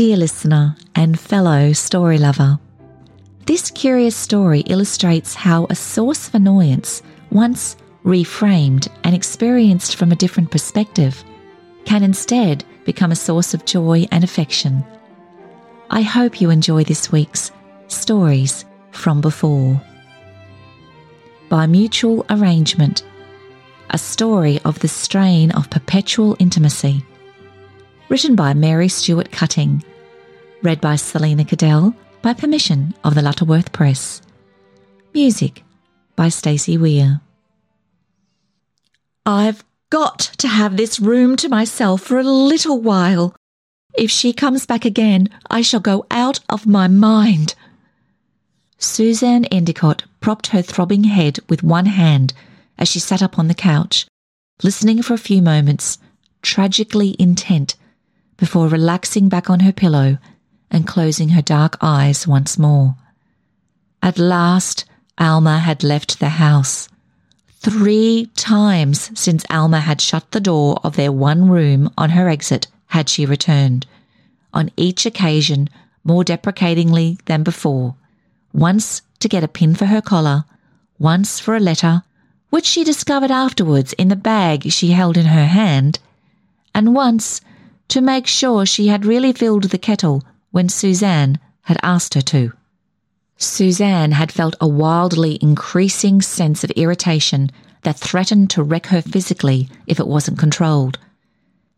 Dear listener and fellow story lover, this curious story illustrates how a source of annoyance, once reframed and experienced from a different perspective, can instead become a source of joy and affection. I hope you enjoy this week's Stories from Before. By mutual arrangement, a story of the strain of perpetual intimacy. Written by Mary Stewart Cutting. Read by Selina Kadell by permission of the Lutterworth Press. Music by Stacey Weir. I've got to have this room to myself for a little while. If she comes back again, I shall go out of my mind. Suzanne Endicott propped her throbbing head with one hand as she sat up on the couch, listening for a few moments, tragically intent, before relaxing back on her pillow and closing her dark eyes once more. At last, Alma had left the house. Three times since Alma had shut the door of their one room on her exit had she returned, on each occasion more deprecatingly than before, once to get a pin for her collar, once for a letter, which she discovered afterwards in the bag she held in her hand, and once to make sure she had really filled the kettle when Suzanne had asked her to. Suzanne had felt a wildly increasing sense of irritation that threatened to wreck her physically if it wasn't controlled.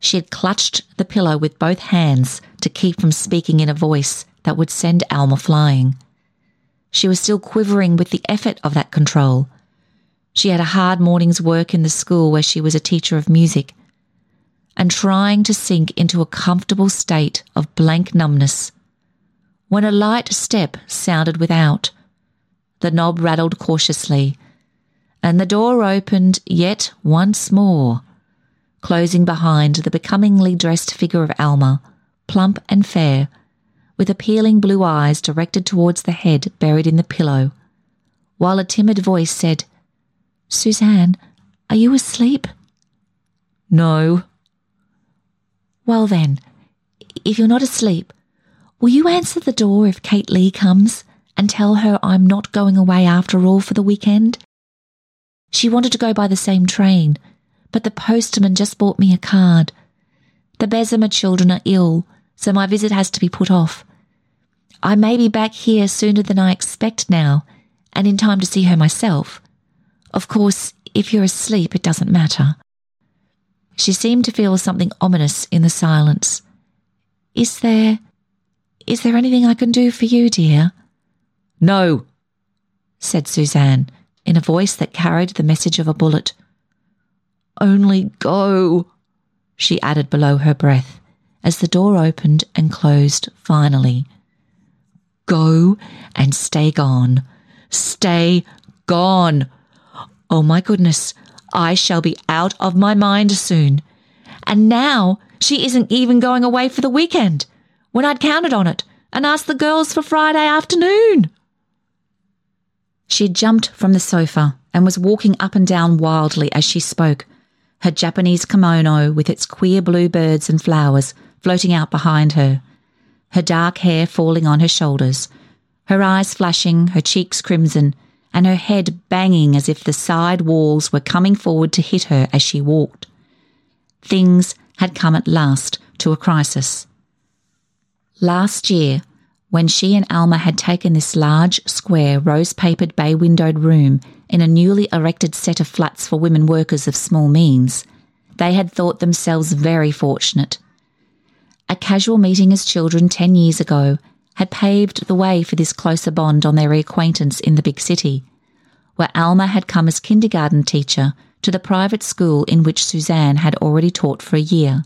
She had clutched the pillow with both hands to keep from speaking in a voice that would send Alma flying. She was still quivering with the effort of that control. She had a hard morning's work in the school where she was a teacher of music, and trying to sink into a comfortable state of blank numbness when a light step sounded without. The knob rattled cautiously, and the door opened yet once more, closing behind the becomingly dressed figure of Alma, plump and fair, with appealing blue eyes directed towards the head buried in the pillow, while a timid voice said, Suzanne, are you asleep? No. Well then, if you're not asleep, Will you answer the door if Kate Lee comes and tell her I'm not going away after all for the weekend? She wanted to go by the same train, but the postman just bought me a card. The Bessemer children are ill, so my visit has to be put off. I may be back here sooner than I expect now, and in time to see her myself. Of course, if you're asleep, it doesn't matter. She seemed to feel something ominous in the silence. Is there is there anything I can do for you, dear? No, said Suzanne in a voice that carried the message of a bullet. Only go, she added below her breath as the door opened and closed finally. Go and stay gone. Stay gone. Oh my goodness, I shall be out of my mind soon. And now she isn't even going away for the weekend when I'd counted on it and asked the girls for Friday afternoon. She had jumped from the sofa and was walking up and down wildly as she spoke, her Japanese kimono with its queer blue birds and flowers floating out behind her, her dark hair falling on her shoulders, her eyes flashing, her cheeks crimson, and her head banging as if the side walls were coming forward to hit her as she walked. Things had come at last to a crisis. Last year, when she and Alma had taken this large, square, rose papered bay windowed room in a newly erected set of flats for women workers of small means, they had thought themselves very fortunate. A casual meeting as children 10 years ago had paved the way for this closer bond on their reacquaintance in the big city, where Alma had come as kindergarten teacher to the private school in which Suzanne had already taught for a year,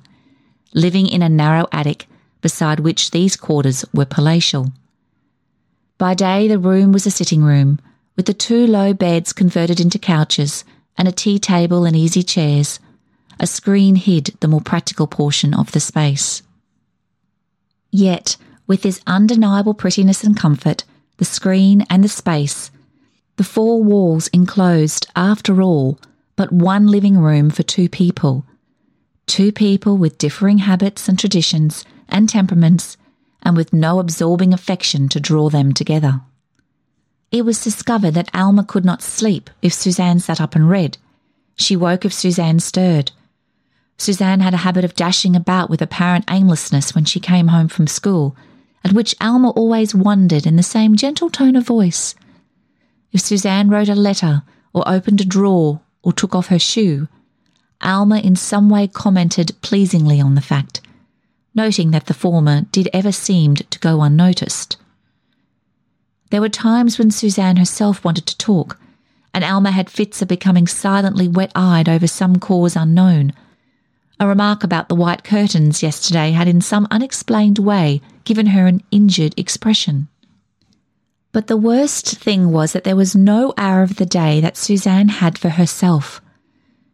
living in a narrow attic beside which these quarters were palatial. By day, the room was a sitting room, with the two low beds converted into couches and a tea table and easy chairs. A screen hid the more practical portion of the space. Yet, with this undeniable prettiness and comfort, the screen and the space, the four walls enclosed, after all, but one living room for two people. Two people with differing habits and traditions and temperaments, and with no absorbing affection to draw them together. It was discovered that Alma could not sleep if Suzanne sat up and read. She woke if Suzanne stirred. Suzanne had a habit of dashing about with apparent aimlessness when she came home from school, at which Alma always wondered in the same gentle tone of voice. If Suzanne wrote a letter, or opened a drawer, or took off her shoe, Alma in some way commented pleasingly on the fact, noting that the former did ever seemed to go unnoticed. There were times when Suzanne herself wanted to talk, and Alma had fits of becoming silently wet eyed over some cause unknown. A remark about the white curtains yesterday had in some unexplained way given her an injured expression. But the worst thing was that there was no hour of the day that Suzanne had for herself.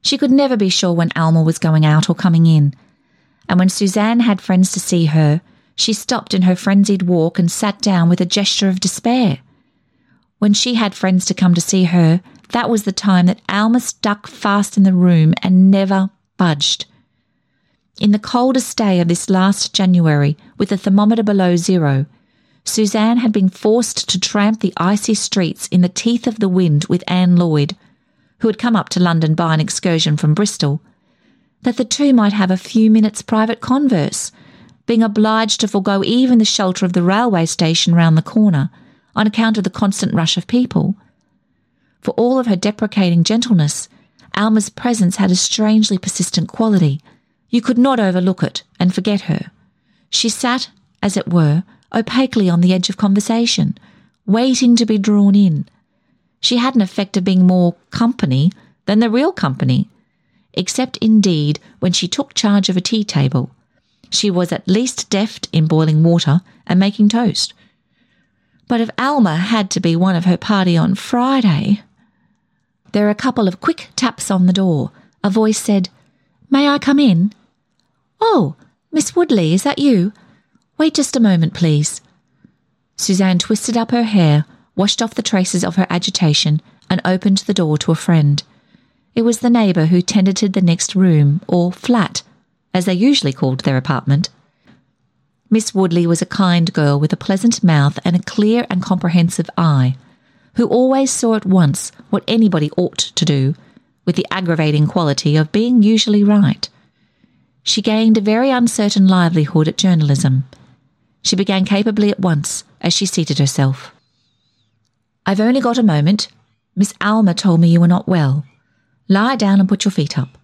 She could never be sure when Alma was going out or coming in. And when Suzanne had friends to see her, she stopped in her frenzied walk and sat down with a gesture of despair. When she had friends to come to see her, that was the time that Alma stuck fast in the room and never budged. In the coldest day of this last January, with the thermometer below zero, Suzanne had been forced to tramp the icy streets in the teeth of the wind with Anne Lloyd, who had come up to London by an excursion from Bristol, that the two might have a few minutes' private converse, being obliged to forego even the shelter of the railway station round the corner on account of the constant rush of people. For all of her deprecating gentleness, Alma's presence had a strangely persistent quality. You could not overlook it and forget her. She sat, as it were, opaquely on the edge of conversation, waiting to be drawn in, she had an effect of being more company than the real company, except indeed when she took charge of a tea table. She was at least deft in boiling water and making toast. But if Alma had to be one of her party on Friday, there were a couple of quick taps on the door. A voice said, May I come in? Oh, Miss Woodley, is that you? Wait just a moment, please. Suzanne twisted up her hair, washed off the traces of her agitation, and opened the door to a friend. It was the neighbour who tenanted the next room, or flat, as they usually called their apartment. Miss Woodley was a kind girl with a pleasant mouth and a clear and comprehensive eye, who always saw at once what anybody ought to do, with the aggravating quality of being usually right. She gained a very uncertain livelihood at journalism. She began capably at once as she seated herself. I've only got a moment. Miss Alma told me you were not well. Lie down and put your feet up.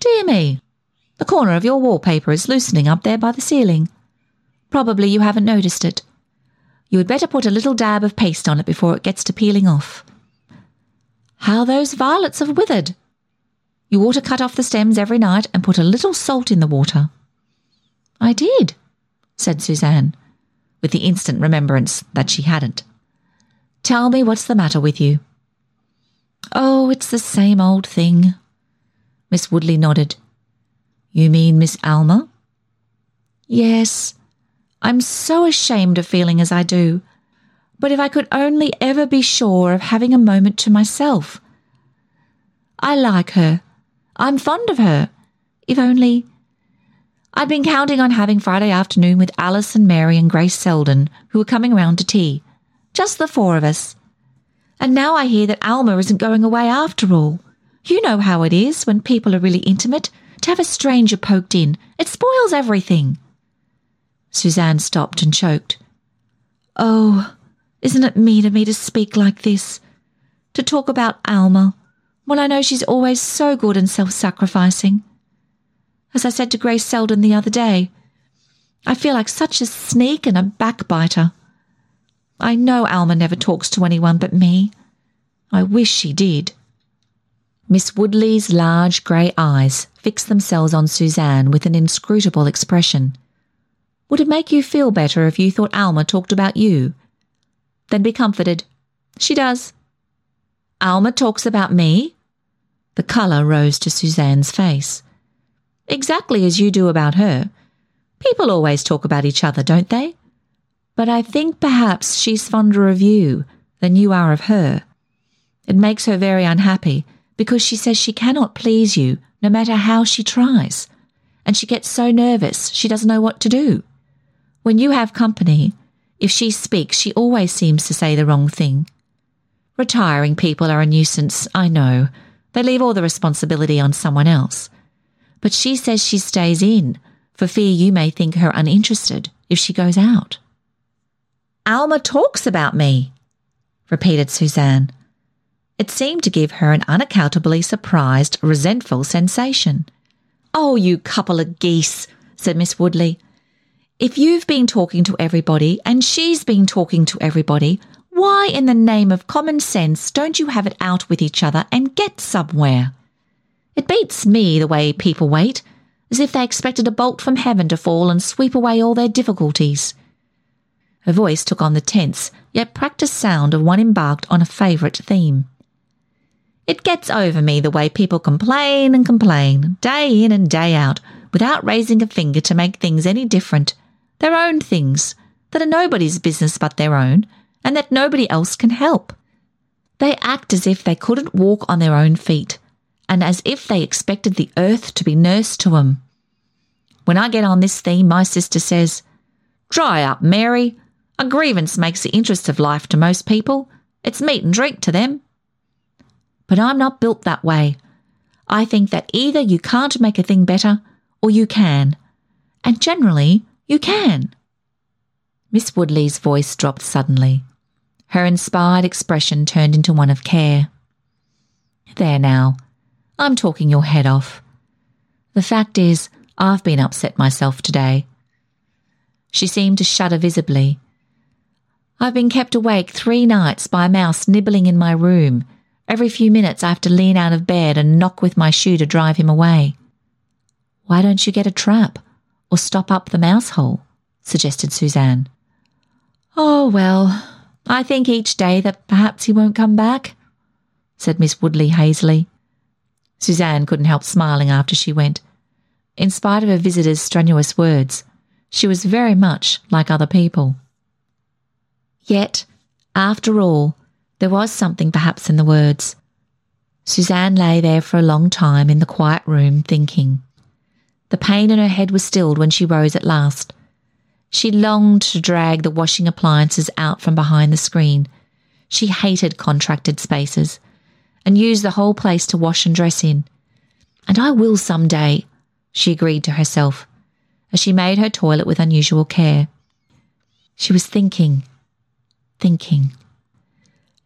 Dear me, the corner of your wallpaper is loosening up there by the ceiling. Probably you haven't noticed it. You had better put a little dab of paste on it before it gets to peeling off. How those violets have withered! You ought to cut off the stems every night and put a little salt in the water. I did, said Suzanne, with the instant remembrance that she hadn't. Tell me what's the matter with you. Oh, it's the same old thing. Miss Woodley nodded. You mean Miss Alma? Yes. I'm so ashamed of feeling as I do. But if I could only ever be sure of having a moment to myself. I like her. I'm fond of her. If only. I'd been counting on having Friday afternoon with Alice and Mary and Grace Selden, who were coming round to tea. Just the four of us. And now I hear that Alma isn't going away after all. You know how it is when people are really intimate. To have a stranger poked in, it spoils everything. Suzanne stopped and choked. Oh, isn't it mean of me to speak like this? To talk about Alma, when I know she's always so good and self sacrificing. As I said to Grace Selden the other day, I feel like such a sneak and a backbiter. I know Alma never talks to anyone but me. I wish she did. Miss Woodley's large grey eyes fixed themselves on Suzanne with an inscrutable expression. Would it make you feel better if you thought Alma talked about you? Then be comforted. She does. Alma talks about me? The colour rose to Suzanne's face. Exactly as you do about her. People always talk about each other, don't they? but I think perhaps she's fonder of you than you are of her. It makes her very unhappy because she says she cannot please you no matter how she tries, and she gets so nervous she doesn't know what to do. When you have company, if she speaks, she always seems to say the wrong thing. Retiring people are a nuisance, I know. They leave all the responsibility on someone else. But she says she stays in for fear you may think her uninterested if she goes out. Alma talks about me, repeated Suzanne. It seemed to give her an unaccountably surprised, resentful sensation. Oh, you couple of geese, said Miss Woodley. If you've been talking to everybody and she's been talking to everybody, why in the name of common sense don't you have it out with each other and get somewhere? It beats me the way people wait, as if they expected a bolt from heaven to fall and sweep away all their difficulties. Her voice took on the tense, yet practised sound of one embarked on a favourite theme. It gets over me the way people complain and complain, day in and day out, without raising a finger to make things any different. Their own things, that are nobody's business but their own, and that nobody else can help. They act as if they couldn't walk on their own feet, and as if they expected the earth to be nursed to 'em. When I get on this theme, my sister says, Dry up, Mary. A grievance makes the interest of life to most people. It's meat and drink to them. But I'm not built that way. I think that either you can't make a thing better or you can. And generally, you can. Miss Woodley's voice dropped suddenly. Her inspired expression turned into one of care. There now, I'm talking your head off. The fact is, I've been upset myself today. She seemed to shudder visibly. I've been kept awake three nights by a mouse nibbling in my room Every few minutes, I have to lean out of bed and knock with my shoe to drive him away. Why don't you get a trap or stop up the mouse hole? suggested Suzanne. Oh, well, I think each day that perhaps he won't come back, said Miss Woodley hazily. Suzanne couldn't help smiling after she went. In spite of her visitor's strenuous words, she was very much like other people. Yet, after all, there was something perhaps in the words. Suzanne lay there for a long time in the quiet room, thinking. The pain in her head was stilled when she rose at last. She longed to drag the washing appliances out from behind the screen. She hated contracted spaces and used the whole place to wash and dress in. And I will some day, she agreed to herself as she made her toilet with unusual care. She was thinking, thinking.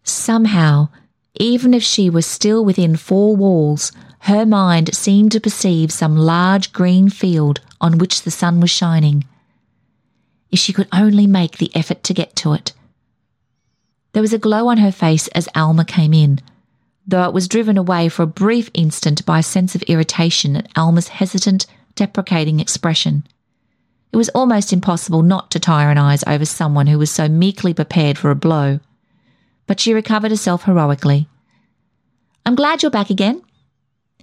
Somehow, even if she was still within four walls, her mind seemed to perceive some large green field on which the sun was shining. If she could only make the effort to get to it. There was a glow on her face as Alma came in, though it was driven away for a brief instant by a sense of irritation at Alma's hesitant, deprecating expression. It was almost impossible not to tyrannise over someone who was so meekly prepared for a blow but she recovered herself heroically. I'm glad you're back again.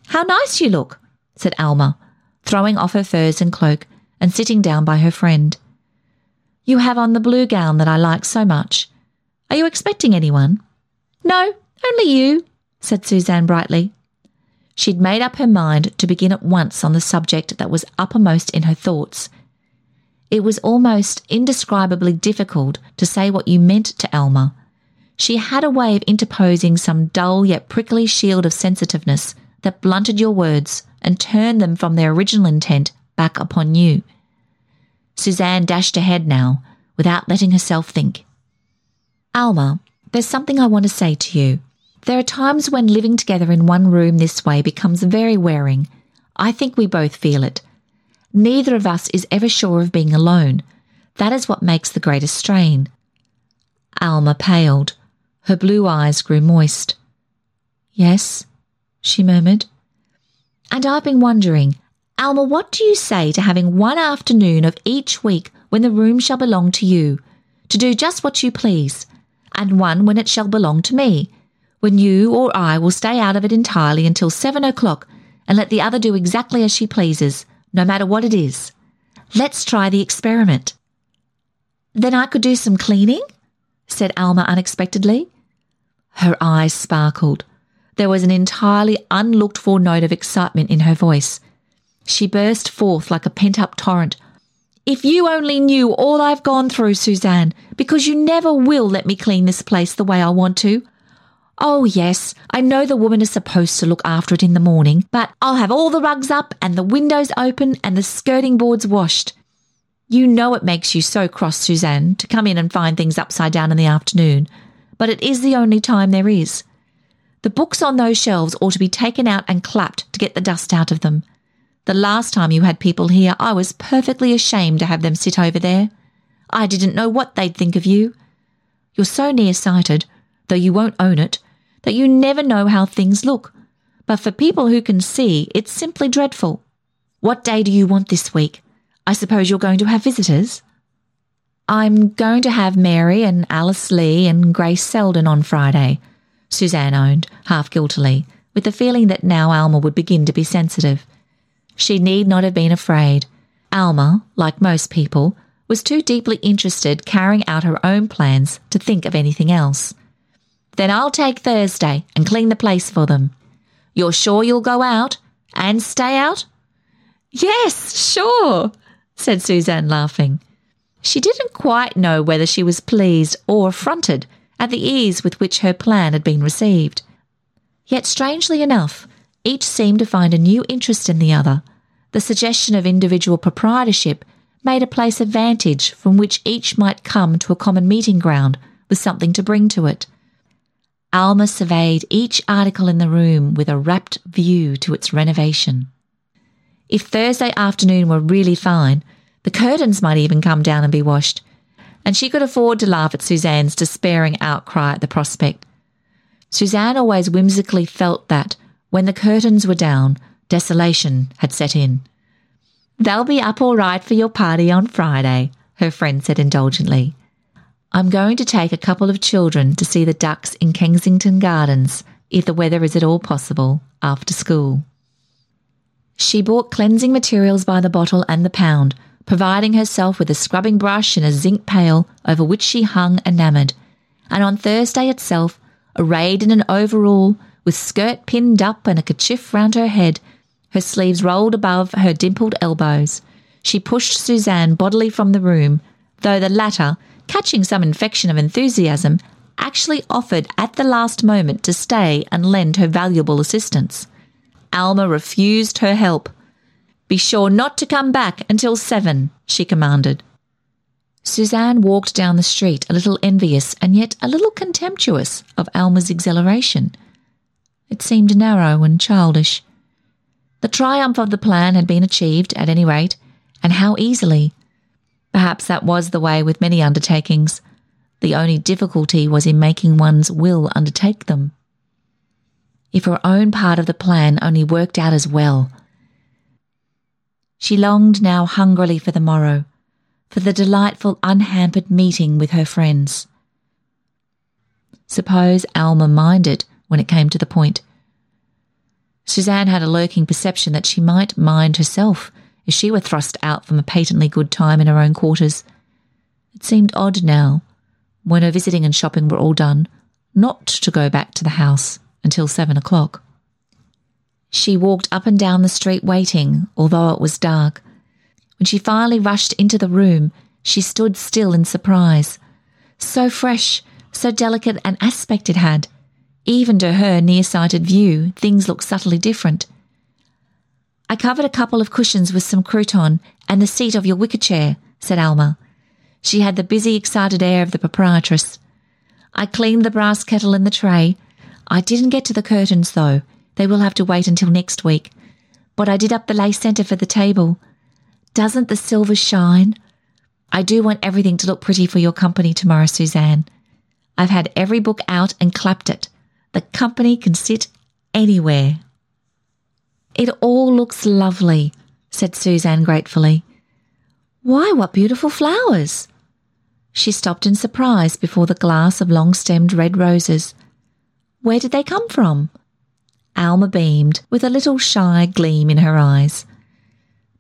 How nice you look, said Alma, throwing off her furs and cloak and sitting down by her friend. You have on the blue gown that I like so much. Are you expecting anyone? No, only you, said Suzanne brightly. She'd made up her mind to begin at once on the subject that was uppermost in her thoughts. It was almost indescribably difficult to say what you meant to Alma she had a way of interposing some dull yet prickly shield of sensitiveness that blunted your words and turned them from their original intent back upon you. Suzanne dashed ahead now, without letting herself think. Alma, there's something I want to say to you. There are times when living together in one room this way becomes very wearing. I think we both feel it. Neither of us is ever sure of being alone. That is what makes the greatest strain. Alma paled. Her blue eyes grew moist. Yes, she murmured. And I've been wondering, Alma, what do you say to having one afternoon of each week when the room shall belong to you, to do just what you please, and one when it shall belong to me, when you or I will stay out of it entirely until seven o'clock and let the other do exactly as she pleases, no matter what it is. Let's try the experiment. Then I could do some cleaning? said Alma unexpectedly. Her eyes sparkled. There was an entirely unlooked for note of excitement in her voice. She burst forth like a pent up torrent. If you only knew all I've gone through, Suzanne, because you never will let me clean this place the way I want to. Oh, yes, I know the woman is supposed to look after it in the morning, but I'll have all the rugs up and the windows open and the skirting boards washed. You know it makes you so cross, Suzanne, to come in and find things upside down in the afternoon, but it is the only time there is. The books on those shelves ought to be taken out and clapped to get the dust out of them. The last time you had people here, I was perfectly ashamed to have them sit over there. I didn't know what they'd think of you. You're so near-sighted, though you won't own it, that you never know how things look. But for people who can see, it's simply dreadful. What day do you want this week? I suppose you're going to have visitors? I'm going to have Mary and Alice Lee and Grace Selden on Friday, Suzanne owned, half guiltily, with the feeling that now Alma would begin to be sensitive. She need not have been afraid. Alma, like most people, was too deeply interested carrying out her own plans to think of anything else. Then I'll take Thursday and clean the place for them. You're sure you'll go out and stay out? Yes, sure, said Suzanne, laughing. She didn't quite know whether she was pleased or affronted at the ease with which her plan had been received. Yet, strangely enough, each seemed to find a new interest in the other. The suggestion of individual proprietorship made a place of vantage from which each might come to a common meeting ground with something to bring to it. Alma surveyed each article in the room with a rapt view to its renovation. If Thursday afternoon were really fine, the curtains might even come down and be washed, and she could afford to laugh at Suzanne's despairing outcry at the prospect. Suzanne always whimsically felt that, when the curtains were down, desolation had set in. They'll be up all right for your party on Friday, her friend said indulgently. I'm going to take a couple of children to see the ducks in Kensington Gardens, if the weather is at all possible, after school. She bought cleansing materials by the bottle and the pound, providing herself with a scrubbing brush and a zinc pail over which she hung enamoured, and on Thursday itself, arrayed in an overall, with skirt pinned up and a kerchief round her head, her sleeves rolled above her dimpled elbows, she pushed Suzanne bodily from the room, though the latter, catching some infection of enthusiasm, actually offered at the last moment to stay and lend her valuable assistance. Alma refused her help. Be sure not to come back until seven, she commanded. Suzanne walked down the street, a little envious and yet a little contemptuous of Alma's exhilaration. It seemed narrow and childish. The triumph of the plan had been achieved, at any rate, and how easily. Perhaps that was the way with many undertakings. The only difficulty was in making one's will undertake them. If her own part of the plan only worked out as well. She longed now hungrily for the morrow, for the delightful unhampered meeting with her friends. Suppose Alma minded when it came to the point. Suzanne had a lurking perception that she might mind herself if she were thrust out from a patently good time in her own quarters. It seemed odd now, when her visiting and shopping were all done, not to go back to the house until seven o'clock. She walked up and down the street waiting, although it was dark. When she finally rushed into the room, she stood still in surprise. So fresh, so delicate an aspect it had. Even to her near-sighted view, things looked subtly different. I covered a couple of cushions with some cretonne and the seat of your wicker chair, said Alma. She had the busy, excited air of the proprietress. I cleaned the brass kettle and the tray. I didn't get to the curtains, though. They will have to wait until next week. But I did up the lace centre for the table. Doesn't the silver shine? I do want everything to look pretty for your company tomorrow, Suzanne. I've had every book out and clapped it. The company can sit anywhere. It all looks lovely, said Suzanne gratefully. Why, what beautiful flowers! She stopped in surprise before the glass of long stemmed red roses. Where did they come from? Alma beamed, with a little shy gleam in her eyes.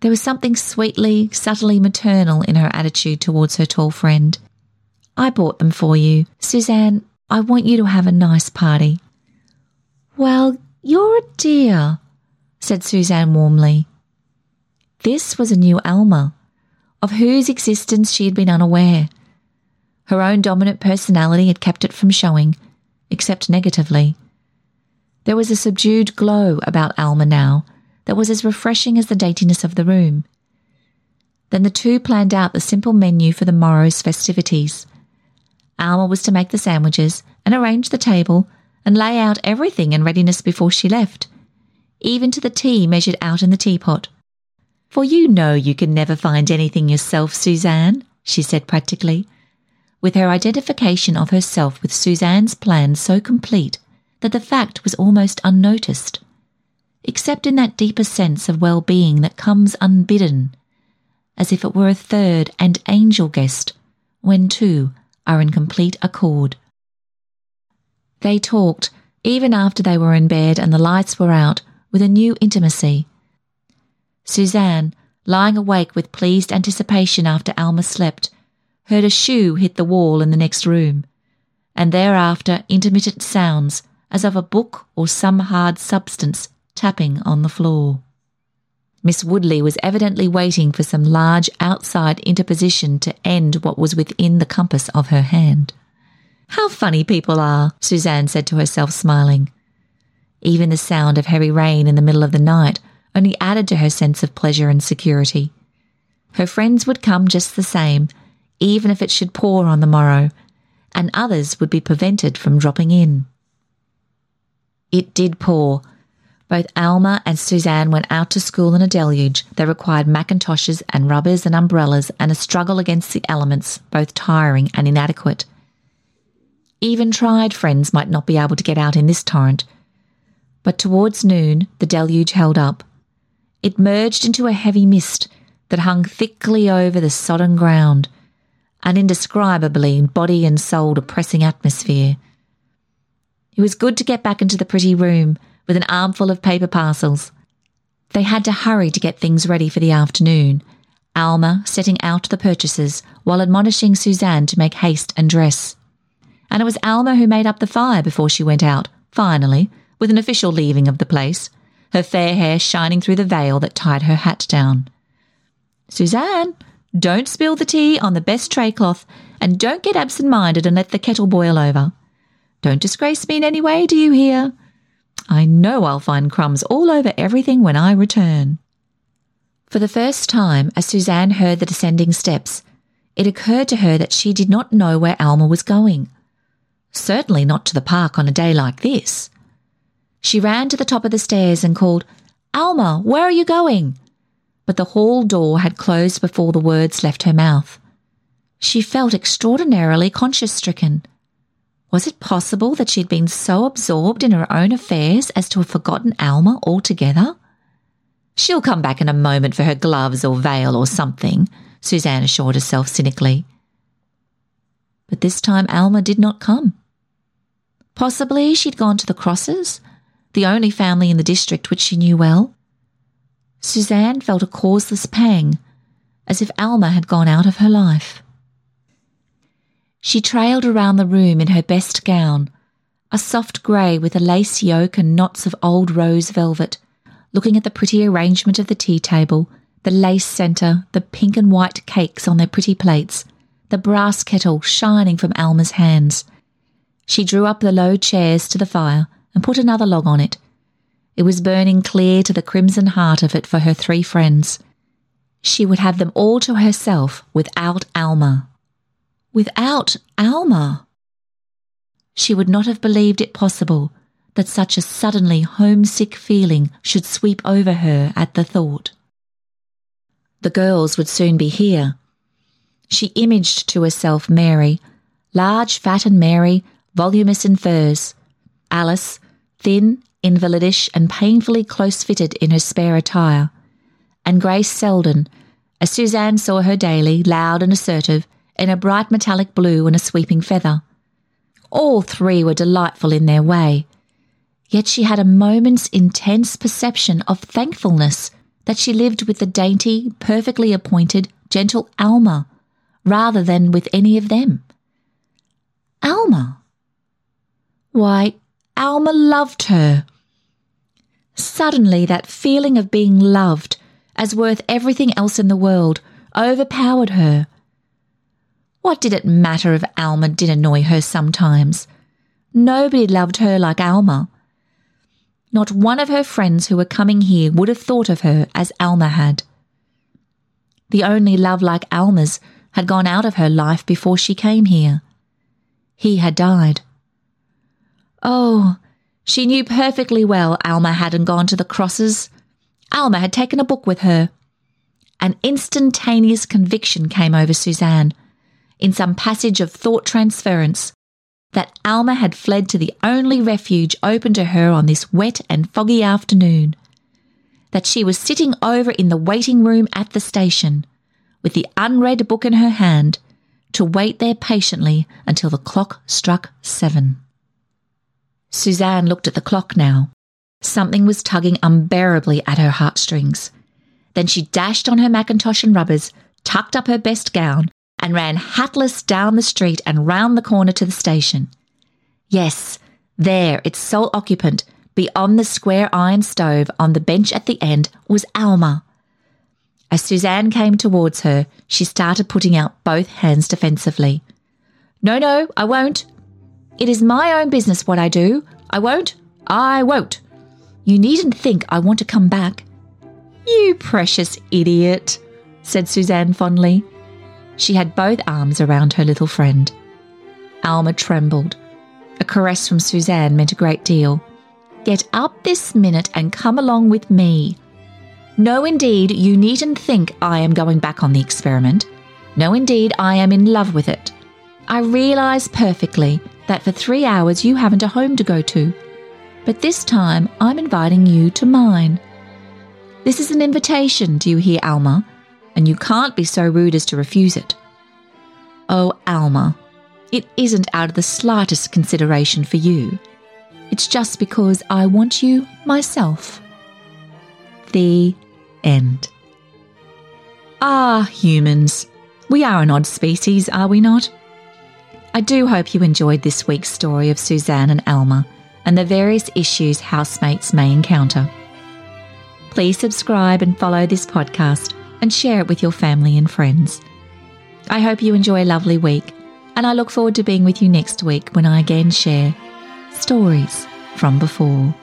There was something sweetly, subtly maternal in her attitude towards her tall friend. I bought them for you. Suzanne, I want you to have a nice party. Well, you're a dear, said Suzanne warmly. This was a new Alma. of whose existence she had been unaware. Her own dominant personality had kept it from showing, except negatively. There was a subdued glow about Alma now that was as refreshing as the daintiness of the room. Then the two planned out the simple menu for the morrow's festivities. Alma was to make the sandwiches and arrange the table and lay out everything in readiness before she left, even to the tea measured out in the teapot. For you know you can never find anything yourself, Suzanne, she said practically, with her identification of herself with Suzanne's plan so complete that the fact was almost unnoticed, except in that deeper sense of well being that comes unbidden, as if it were a third and angel guest when two are in complete accord. They talked, even after they were in bed and the lights were out, with a new intimacy Suzanne, lying awake with pleased anticipation after Alma slept, heard a shoe hit the wall in the next room, and thereafter intermittent sounds as of a book or some hard substance tapping on the floor. Miss Woodley was evidently waiting for some large outside interposition to end what was within the compass of her hand. How funny people are, Suzanne said to herself, smiling. Even the sound of heavy rain in the middle of the night only added to her sense of pleasure and security. Her friends would come just the same, even if it should pour on the morrow, and others would be prevented from dropping in. It did pour. Both Alma and Suzanne went out to school in a deluge that required macintoshes and rubbers and umbrellas and a struggle against the elements, both tiring and inadequate. Even tried friends might not be able to get out in this torrent. But towards noon, the deluge held up. It merged into a heavy mist that hung thickly over the sodden ground, an indescribably body and soul depressing atmosphere. It was good to get back into the pretty room with an armful of paper parcels. They had to hurry to get things ready for the afternoon, Alma setting out the purchases while admonishing Suzanne to make haste and dress. And it was Alma who made up the fire before she went out, finally, with an official leaving of the place her fair hair shining through the veil that tied her hat down. Suzanne, don't spill the tea on the best tray cloth, and don't get absent minded and let the kettle boil over. Don't disgrace me in any way, do you hear? I know I'll find crumbs all over everything when I return. For the first time, as Suzanne heard the descending steps, it occurred to her that she did not know where Alma was going. Certainly not to the park on a day like this. She ran to the top of the stairs and called, Alma, where are you going? But the hall door had closed before the words left her mouth. She felt extraordinarily conscience stricken. Was it possible that she had been so absorbed in her own affairs as to have forgotten Alma altogether? She'll come back in a moment for her gloves or veil or something, Suzanne assured herself cynically. But this time Alma did not come. Possibly she'd gone to the crosses the only family in the district which she knew well. Suzanne felt a causeless pang, as if Alma had gone out of her life. She trailed around the room in her best gown, a soft grey with a lace yoke and knots of old rose velvet, looking at the pretty arrangement of the tea table, the lace centre, the pink and white cakes on their pretty plates, the brass kettle shining from Alma's hands. She drew up the low chairs to the fire and put another log on it. It was burning clear to the crimson heart of it for her three friends. She would have them all to herself without Alma. Without Alma! She would not have believed it possible that such a suddenly homesick feeling should sweep over her at the thought. The girls would soon be here. She imaged to herself Mary, large, fat, and Mary, voluminous in furs, Alice, thin, invalidish, and painfully close fitted in her spare attire, and Grace Selden, as Suzanne saw her daily, loud and assertive, in a bright metallic blue and a sweeping feather. All three were delightful in their way, yet she had a moment's intense perception of thankfulness that she lived with the dainty, perfectly appointed, gentle Alma, rather than with any of them. Alma! Why, Alma loved her. Suddenly, that feeling of being loved, as worth everything else in the world, overpowered her. What did it matter if Alma did annoy her sometimes? Nobody loved her like Alma. Not one of her friends who were coming here would have thought of her as Alma had. The only love like Alma's had gone out of her life before she came here. He had died. Oh, she knew perfectly well Alma hadn't gone to the crosses. Alma had taken a book with her. An instantaneous conviction came over Suzanne, in some passage of thought transference, that Alma had fled to the only refuge open to her on this wet and foggy afternoon, that she was sitting over in the waiting room at the station, with the unread book in her hand, to wait there patiently until the clock struck seven. Suzanne looked at the clock now. Something was tugging unbearably at her heartstrings. Then she dashed on her mackintosh and rubbers, tucked up her best gown, and ran hatless down the street and round the corner to the station. Yes, there, its sole occupant, beyond the square iron stove on the bench at the end, was Alma. As Suzanne came towards her, she started putting out both hands defensively. No, no, I won't. It is my own business what I do. I won't. I won't. You needn't think I want to come back. You precious idiot, said Suzanne fondly. She had both arms around her little friend. Alma trembled. A caress from Suzanne meant a great deal. Get up this minute and come along with me, no, indeed, you needn't think I am going back on the experiment. No, indeed, I am in love with it. I realise perfectly that for three hours you haven't a home to go to, but this time I'm inviting you to mine. This is an invitation, do you hear, Alma? And you can't be so rude as to refuse it. Oh, Alma, it isn't out of the slightest consideration for you. It's just because I want you myself. The end. Ah, humans. We are an odd species, are we not? I do hope you enjoyed this week's story of Suzanne and Alma and the various issues housemates may encounter. Please subscribe and follow this podcast and share it with your family and friends. I hope you enjoy a lovely week, and I look forward to being with you next week when I again share stories from before.